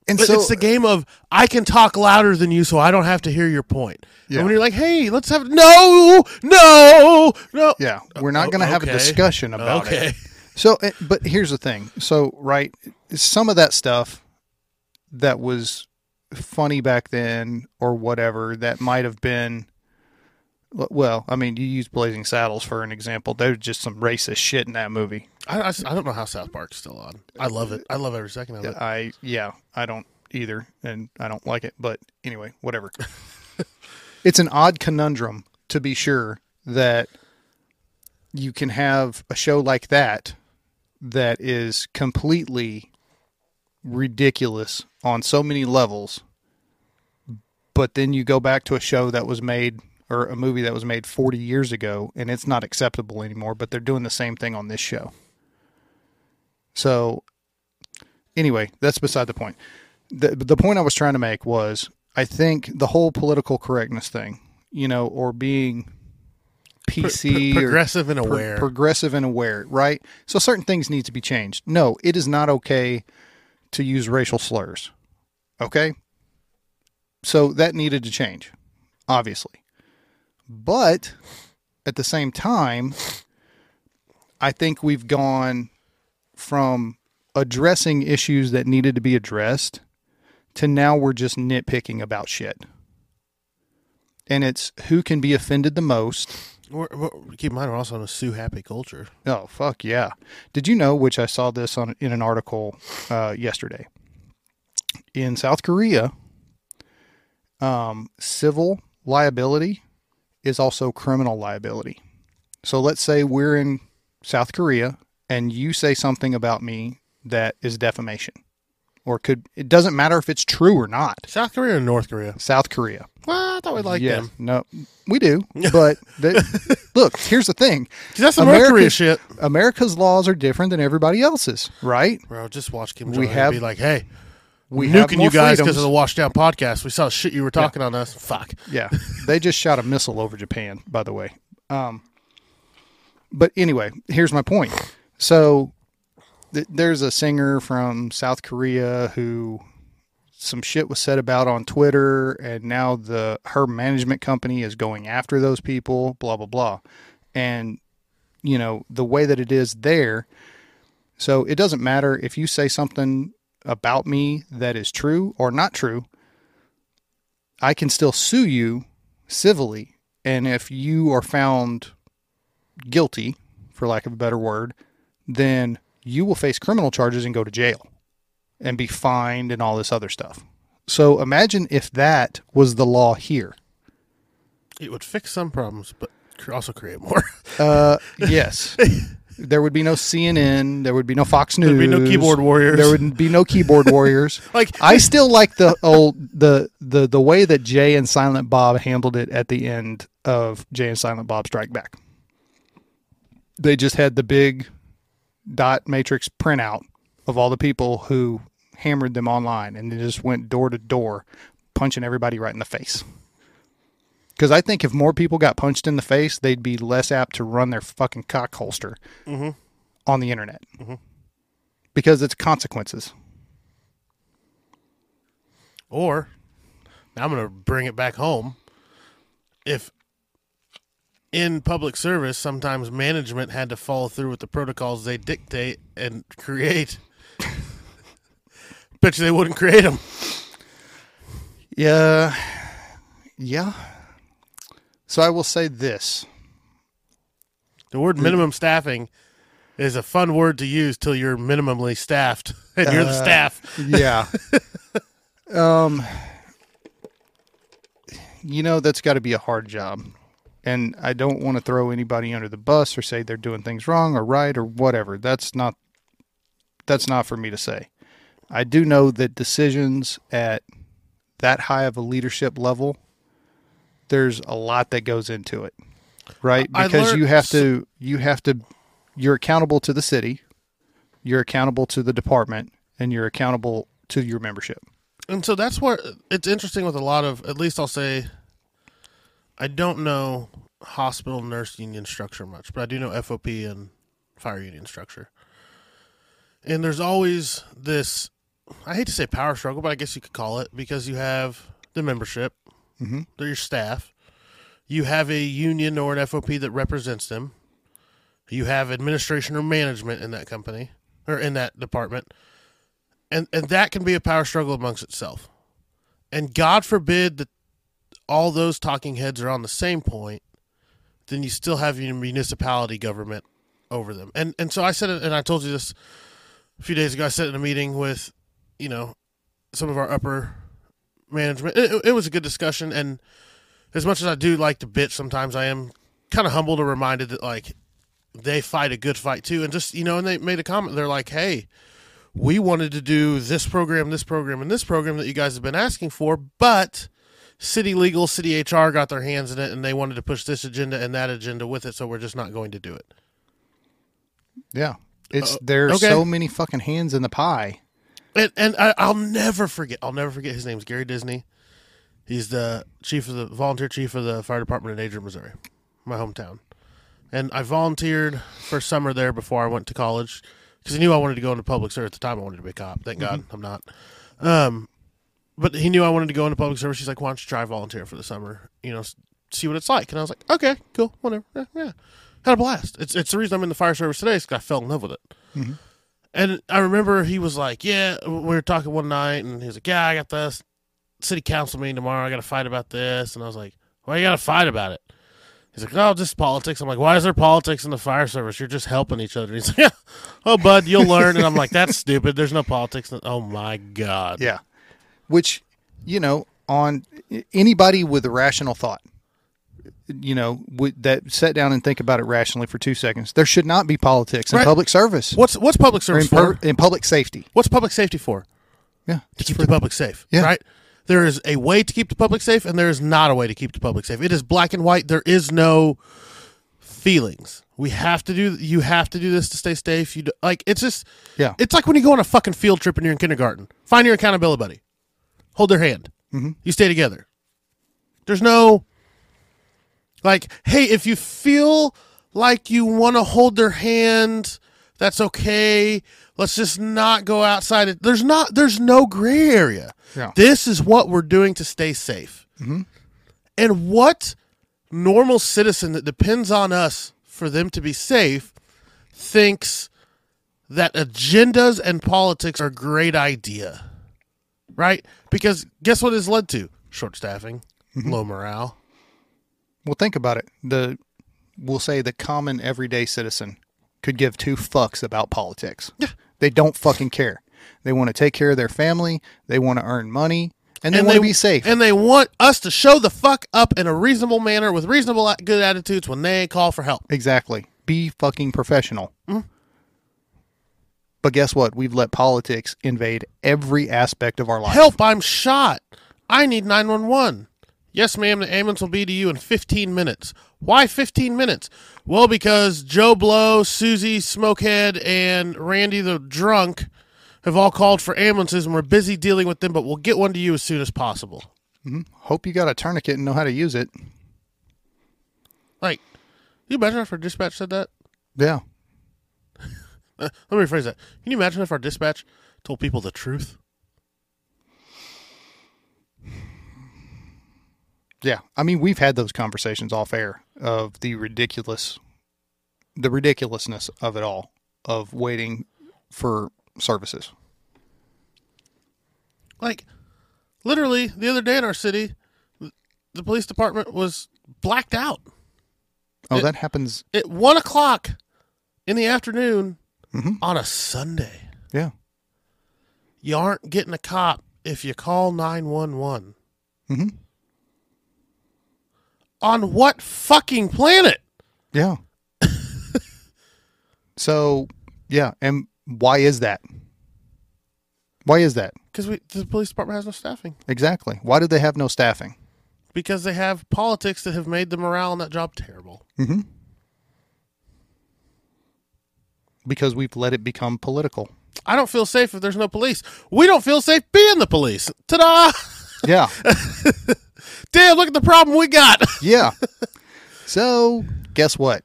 And so, it's the game of I can talk louder than you, so I don't have to hear your point. Yeah. And when you're like, "Hey, let's have no, no, no," yeah, we're not going to have a discussion about okay, it. So, eh, but here's the thing. So, right, some of that stuff that was funny back then or whatever that might have been. Well, I mean, you use Blazing Saddles for an example. There's just some racist shit in that movie. I, I, I don't know how South Park's still on. I love it. I love every second of it. I yeah, I don't either, and I don't like it. But anyway, whatever. it's an odd conundrum to be sure that you can have a show like that that is completely ridiculous on so many levels, but then you go back to a show that was made or a movie that was made 40 years ago and it's not acceptable anymore, but they're doing the same thing on this show. So anyway, that's beside the point. The the point I was trying to make was I think the whole political correctness thing, you know, or being PC Pro- or progressive and pro- aware. progressive and aware, right? So certain things need to be changed. No, it is not okay to use racial slurs. Okay? So that needed to change, obviously. But at the same time, I think we've gone from addressing issues that needed to be addressed to now we're just nitpicking about shit. And it's who can be offended the most We're, we're, keep in mind, we're also in a sue happy culture. Oh fuck yeah! Did you know? Which I saw this on in an article uh, yesterday. In South Korea, um, civil liability is also criminal liability. So let's say we're in South Korea and you say something about me that is defamation, or could it doesn't matter if it's true or not. South Korea or North Korea? South Korea. Well, I thought we liked Yes. them. No, we do. But they, look, here's the thing. That's some North Korea America's- shit. America's laws are different than everybody else's, right? Bro, just watch Kim Jong Un have- be like, "Hey, We nuking you guys because of the Washdown podcast. We saw shit you were talking on us. Fuck. Yeah, they just shot a missile over Japan, by the way. Um, but anyway, here's my point. So th- there's a singer from South Korea who some shit was said about on Twitter, and now the her management company is going after those people. Blah blah blah, and you know the way that it is there. So it doesn't matter if you say something about me that is true or not true. I can still sue you civilly, and if you are found guilty, for lack of a better word, then you will face criminal charges and go to jail and be fined and all this other stuff. So imagine if that was the law here. It would fix some problems, but also create more. Uh, yes. There would be no CNN. There would be no Fox News. There'd be no keyboard warriors. There would be no keyboard warriors. Like- I still like the old the the the way that Jay and Silent Bob handled it at the end of Jay and Silent Bob Strike Back. They just had the big dot matrix printout of all the people who hammered them online, and they just went door to door, punching everybody right in the face. Because I think if more people got punched in the face, they'd be less apt to run their fucking cock holster mm-hmm. on the internet. Because it's consequences. Or now I'm going to bring it back home. If in public service, sometimes management had to follow through with the protocols they dictate and create. Bet you they wouldn't create them. Yeah. Yeah. So I will say this. The word minimum staffing is a fun word to use till you're minimally staffed and you're the Uh, staff. Yeah. um you know that's got to be a hard job. And I don't want to throw anybody under the bus or say they're doing things wrong or right or whatever. That's not that's not for me to say. I do know that decisions at that high of a leadership level there's a lot that goes into it. Right? Because you have to you have to you're accountable to the city, you're accountable to the department, and you're accountable to your membership. And so that's where it's interesting with a lot of, at least I'll say, I don't know hospital nurse union structure much, but I do know FOP and fire union structure. And there's always this, I hate to say power struggle, but I guess you could call it because you have the membership, Mhm. they're your staff. You have a union or an FOP that represents them. You have administration or management in that company or in that department and and that can be a power struggle amongst itself. And God forbid that all those talking heads are on the same point, then you still have your municipality government over them. And and so I said it, and I told you this a few days ago. I sat in a meeting with, you know, some of our upper management. It, it was a good discussion, and as much as I do like to bitch, sometimes I am kind of humbled or reminded that like they fight a good fight too. And just you know, and they made a comment. They're like, hey we wanted to do this program, this program, and this program that you guys have been asking for, but city legal, city HR got their hands in it and they wanted to push this agenda and that agenda with it, so we're just not going to do it. Yeah. It's there's okay. so many fucking hands in the pie. And and I, I'll never forget. I'll never forget. His name's Gary Disney. He's the chief of the volunteer chief of the fire department in Adrian, Missouri, my hometown. And I volunteered for summer there before I went to college because I knew I wanted to go into public service. At the time, I wanted to be a cop. Thank God I'm not. Um, but he knew I wanted to go into public service. He's like, "Why don't you try volunteer for the summer? You know, see what it's like." And I was like, "Okay, cool, whatever." Yeah, yeah. had a blast. It's it's the reason I'm in the fire service today. Is 'cause I fell in love with it. Mm-hmm. And I remember he was like, "Yeah." We were talking one night, and he was like, "Yeah, I got this city council meeting tomorrow. I got to fight about this." And I was like, "Why you got to fight about it?" He's like, "Oh, just politics." I'm like, "Why is there politics in the fire service? You're just helping each other." He's like, "Yeah, oh, bud, you'll learn." And I'm like, "That's stupid. There's no politics." Oh my god. Yeah. Which, you know, on anybody with a rational thought, you know, with, that sat down and think about it rationally for two seconds, there should not be politics in Right. public service What's what's public service in, for? in public safety. What's public safety for? Yeah. To keep the public safe. Yeah. Right. There is a way to keep the public safe, and there is not a way to keep the public safe. It is black and white. There is no feelings. We have to do. You have to do this to stay safe. You do, like it's just. Yeah. It's like when you go on a fucking field trip and you're in kindergarten. Find your accountability buddy. Hold their hand. Mm-hmm. You stay together. There's no. Like, hey, if you feel like you want to hold their hand, that's okay. Let's just not go outside. There's not. There's no gray area. Yeah. This is what we're doing to stay safe. And what normal citizen that depends on us for them to be safe thinks that agendas and politics are a great idea, right? Because guess what has led to? Short staffing, mm-hmm. low morale. Well, think about it. The we'll say the common everyday citizen could give two fucks about politics. Yeah. They don't fucking care. They want to take care of their family. They want to earn money, and they want to be safe. And they want us to show the fuck up in a reasonable manner with reasonable good attitudes when they call for help. exactly. Be fucking professional. Mm-hmm. But guess what? We've let politics invade every aspect of our life. Help, I'm shot. I need 911. Yes, ma'am, the ambulance will be to you in 15 minutes. Why 15 minutes? Well, because Joe Blow, Susie Smokehead, and Randy the drunk have all called for ambulances and we're busy dealing with them, but we'll get one to you as soon as possible. Hope you got a tourniquet and know how to use it. Like, you imagine if our dispatch said that? Yeah. Uh, let me rephrase that. Can you imagine if our dispatch told people the truth? Yeah, I mean we've had those conversations off air of the ridiculous, the ridiculousness of it all of waiting for services. Like, literally, the other day in our city, the police department was blacked out. Oh, It- that happens. at one o'clock in the afternoon Mhm. on a Sunday. Yeah, You aren't getting a cop if you call 911. Mhm. On what fucking planet? yeah. so, yeah, and why is that? Why is that Because the police department has no staffing. exactly? Why do they have no staffing? Because they have politics that have made the morale in that job terrible. Because we've let it become political. I don't feel safe if there's no police. We don't feel safe being the police. Ta da! Yeah, Damn, look at the problem we got. yeah. So, guess what?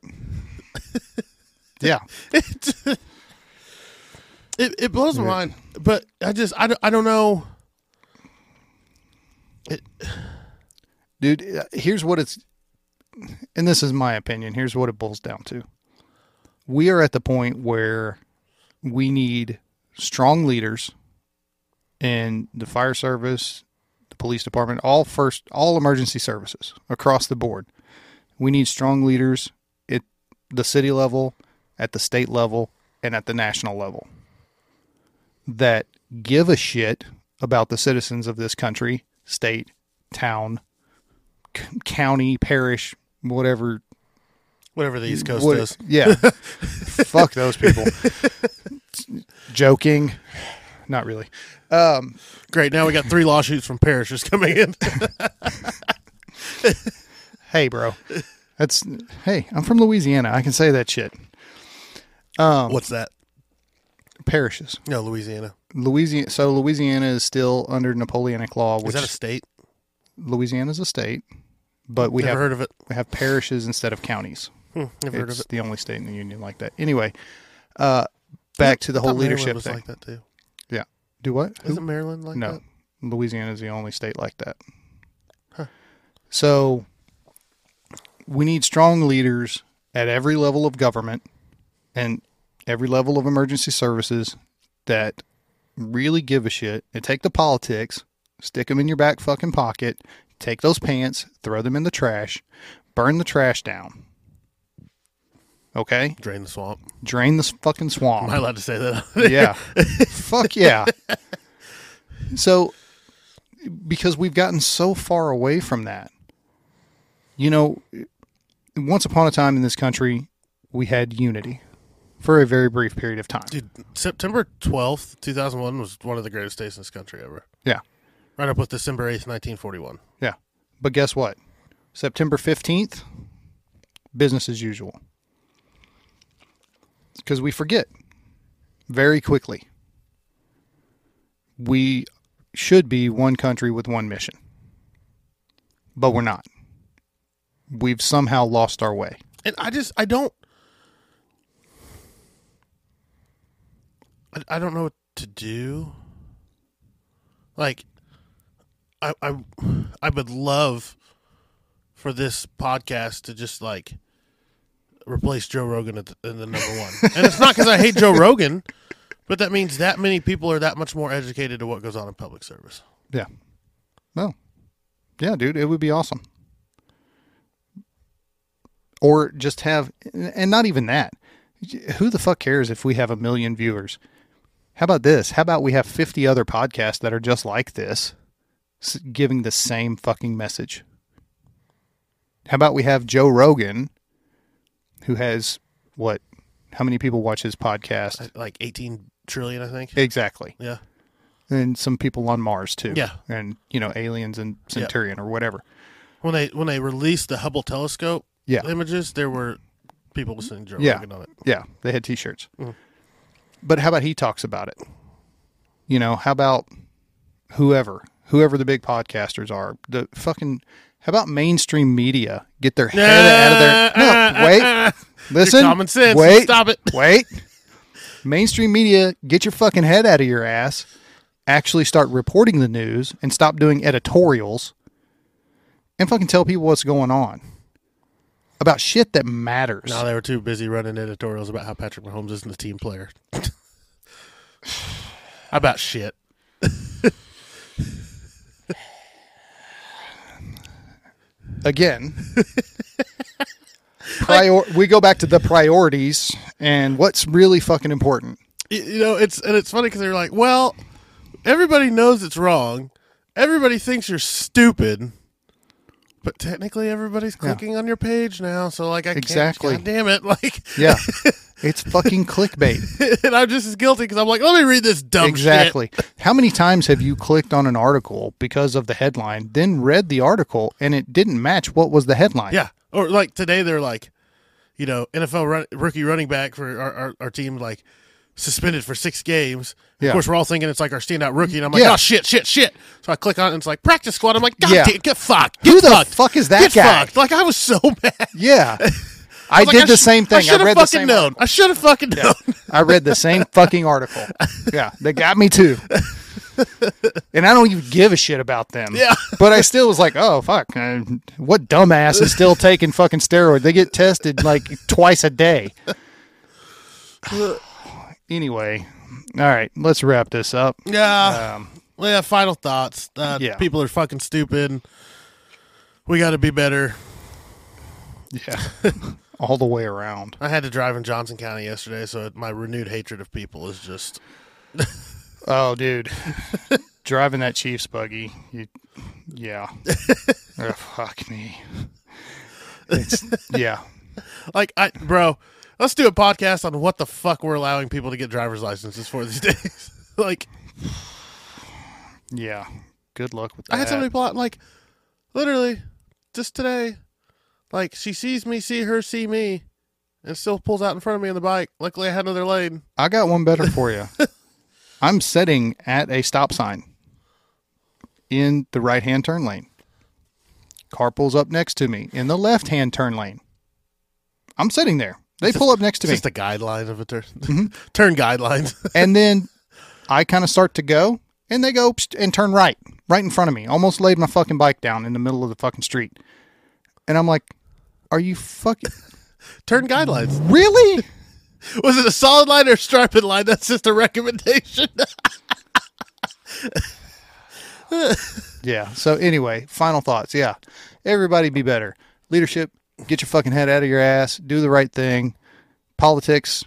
Yeah. it, it blows my mind. But I just, I don't, I don't know. dude uh, here's what it's and this is my opinion here's what it boils down to we are at the point where we need strong leaders in the fire service the police department all first all emergency services across the board we need strong leaders at the city level at the state level and at the national level that give a shit about the citizens of this country state town c- county, parish, whatever. Whatever the East Coast what- does. Yeah. Fuck those people. Joking. Not really. Um, Great. Now we got three lawsuits from parishes coming in. hey, bro. That's hey. I'm from Louisiana. I can say that shit. What's that? Parishes. No, Louisiana. Louisiana. So Louisiana is still under Napoleonic law, Is which that a state? Louisiana is a state, but we Never have heard of it. we have parishes instead of counties. Hmm, never heard of It's it. the only state in the union like that. Anyway, uh, back to the whole Maryland leadership was thing. like that too. yeah. Do what? Who? Isn't Maryland like no, that? No. Louisiana is the only state like that. So we need strong leaders at every level of government and every level of emergency services that really give a shit and take the politics, stick them in your back fucking pocket, take those pants, throw them in the trash, burn the trash down. Okay? Drain the swamp. Drain the fucking swamp. Am I allowed to say that? yeah. Fuck yeah. So, because we've gotten so far away from that, you know, once upon a time in this country, we had unity for a very brief period of time. Dude, September 12th, 2001 was one of the greatest days in this country ever. Yeah. Right up with December 8th, 1941. Yeah. But guess what? September 15th, business as usual. Because we forget very quickly. We should be one country with one mission, but we're not. we've somehow lost our way. And I just I don't I, I don't know what to do. Like I I I would love for this podcast to just like replace Joe Rogan at the, in the number one. and it's not because I hate Joe Rogan, but that means that many people are that much more educated to what goes on in public service. Yeah. No. Yeah, dude, it would be awesome. Or just have, and not even that. Who the fuck cares if we have a million viewers? How about this? How about we have 50 other podcasts that are just like this, giving the same fucking message? How about we have Joe Rogan, who has what? How many people watch his podcast? Like 18 trillion, I think. Exactly. Yeah. And some people on Mars too. Yeah. And, you know, aliens and Centurion or whatever. When they when they released the Hubble telescope Yeah. images, there were people listening to Joe Yeah. Rogan on it. Yeah, they had T-shirts. Mhm. But how about he talks about it? You know, how about whoever, whoever the big podcasters are, the fucking. How about mainstream media get their head out of their? No, wait, listen, common sense. Wait, Stop it. Wait, mainstream media, get your fucking head out of your ass. Actually, start reporting the news and stop doing editorials, and fucking tell people what's going on about shit that matters. No, they were too busy running editorials about how Patrick Mahomes isn't a team player. about shit. again prior we go back to the priorities and what's really fucking important You know, it's and it's funny because they're like, well, everybody knows it's wrong. Everybody thinks you're stupid. But technically, everybody's clicking on your page now, so like I Exactly. can't. God damn it! Like, yeah it's fucking clickbait and I'm just as guilty because I'm like, let me read this dumb shit. exactly how many times have you clicked on an article because of the headline then read the article and it didn't match what was the headline Yeah. Or like today, they're like, you know, NFL run, rookie running back for our, our, our team, like suspended for six games. Yeah. Of course, we're all thinking it's like our standout rookie, and I'm like, Yeah. oh shit, shit, shit. So I click on it, and it's like practice squad. I'm like, God Yeah. damn, get fucked. Get Who the fucked. fuck is that get guy? Fucked. Like I was so mad. yeah i, like, did the sh- same thing I i, should have read the fucking same known. article. I should have fucking known. i read the same fucking article yeah they got me too and i don't even give a shit about them Yeah. but i still was like oh fuck uh, what dumbass is still taking fucking steroids they get tested like twice a day anyway all right let's wrap this up Yeah. um, well, yeah. Final thoughts. Uh, Yeah. People are fucking stupid. We got to be better. yeah all the way around. I had to drive in Johnson County yesterday, so my renewed hatred of people is just oh dude. Driving that chiefs buggy you, yeah. Oh, fuck me. It's yeah. Like I, bro, let's do a podcast on what the fuck we're allowing people to get driver's licenses for these days. like yeah. Good luck with that I had somebody pull out like literally just today. Like she sees me, see her, see me, and still pulls out in front of me on the bike. Luckily, I had another lane. I got one better for you. I'm sitting at a stop sign in the right hand turn lane. Car pulls up next to me in the left hand turn lane. I'm sitting there. They pull up next to me. just a guideline of a turn. Mm-hmm. turn guidelines. and then I kind of start to go, and they go and turn right, right in front of me. Almost laid my fucking bike down in the middle of the fucking street. And I'm like, are you fucking. turn guidelines. Really? Was it a solid line or a striped line? That's just a recommendation. Yeah. So anyway, final thoughts. Yeah. Everybody be better. Leadership, get your fucking head out of your ass. Do the right thing. Politics,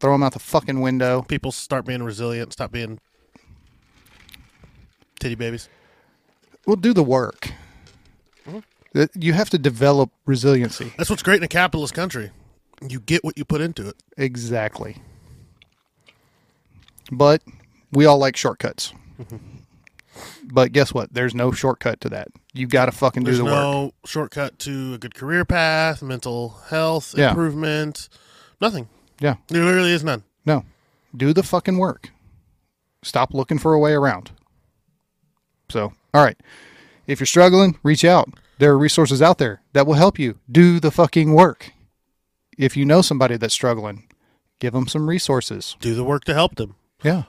throw them out the fucking window. People start being resilient. Stop being titty babies. We'll do the work. That- You have to develop resiliency. That's what's great in a capitalist country. You get what you put into it. Exactly. But we all like shortcuts. Mm-hmm. But guess what? There's no shortcut to that. You got to fucking do There's the work. There's no shortcut to a good career path, mental health Yeah. improvement. Nothing. Yeah. There literally is none. No. Do the fucking work. Stop looking for a way around. So, all right. If you're struggling, reach out. There are resources out there that will help you do the fucking work. If you know somebody that's struggling, give them some resources. Do the work to help them. Yeah.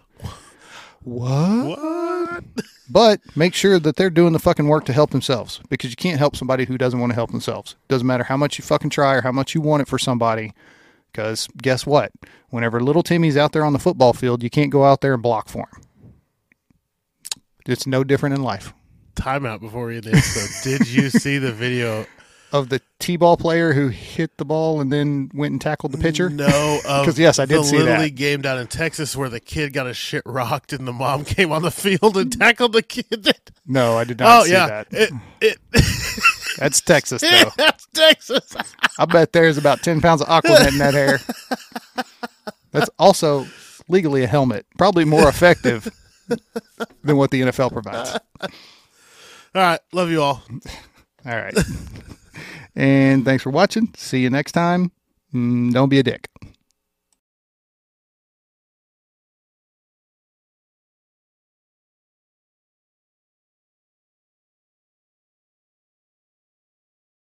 What? What? But make sure that they're doing the fucking work to help themselves because you can't help somebody who doesn't want to help themselves. Doesn't matter how much you fucking try or how much you want it for somebody. Because guess what? Whenever little Timmy's out there on the football field, you can't go out there and block for him. It's no different in life. Time out before we end the episode. Did you see the video? Of the T-ball player who hit the ball and then went and tackled the pitcher. No, because yes, I did the see Little that. League game down in Texas where the kid got his shit rocked and the mom came on the field and tackled the kid. No, I did not oh see yeah, that. it it That's Texas, though. that's Texas. I bet there's about 10 pounds of Aqua Net in that hair. That's also legally a helmet. Probably more effective than what the NFL provides. All right, love you all. All right. And thanks for watching. See you next time. Mm, Don't be a dick.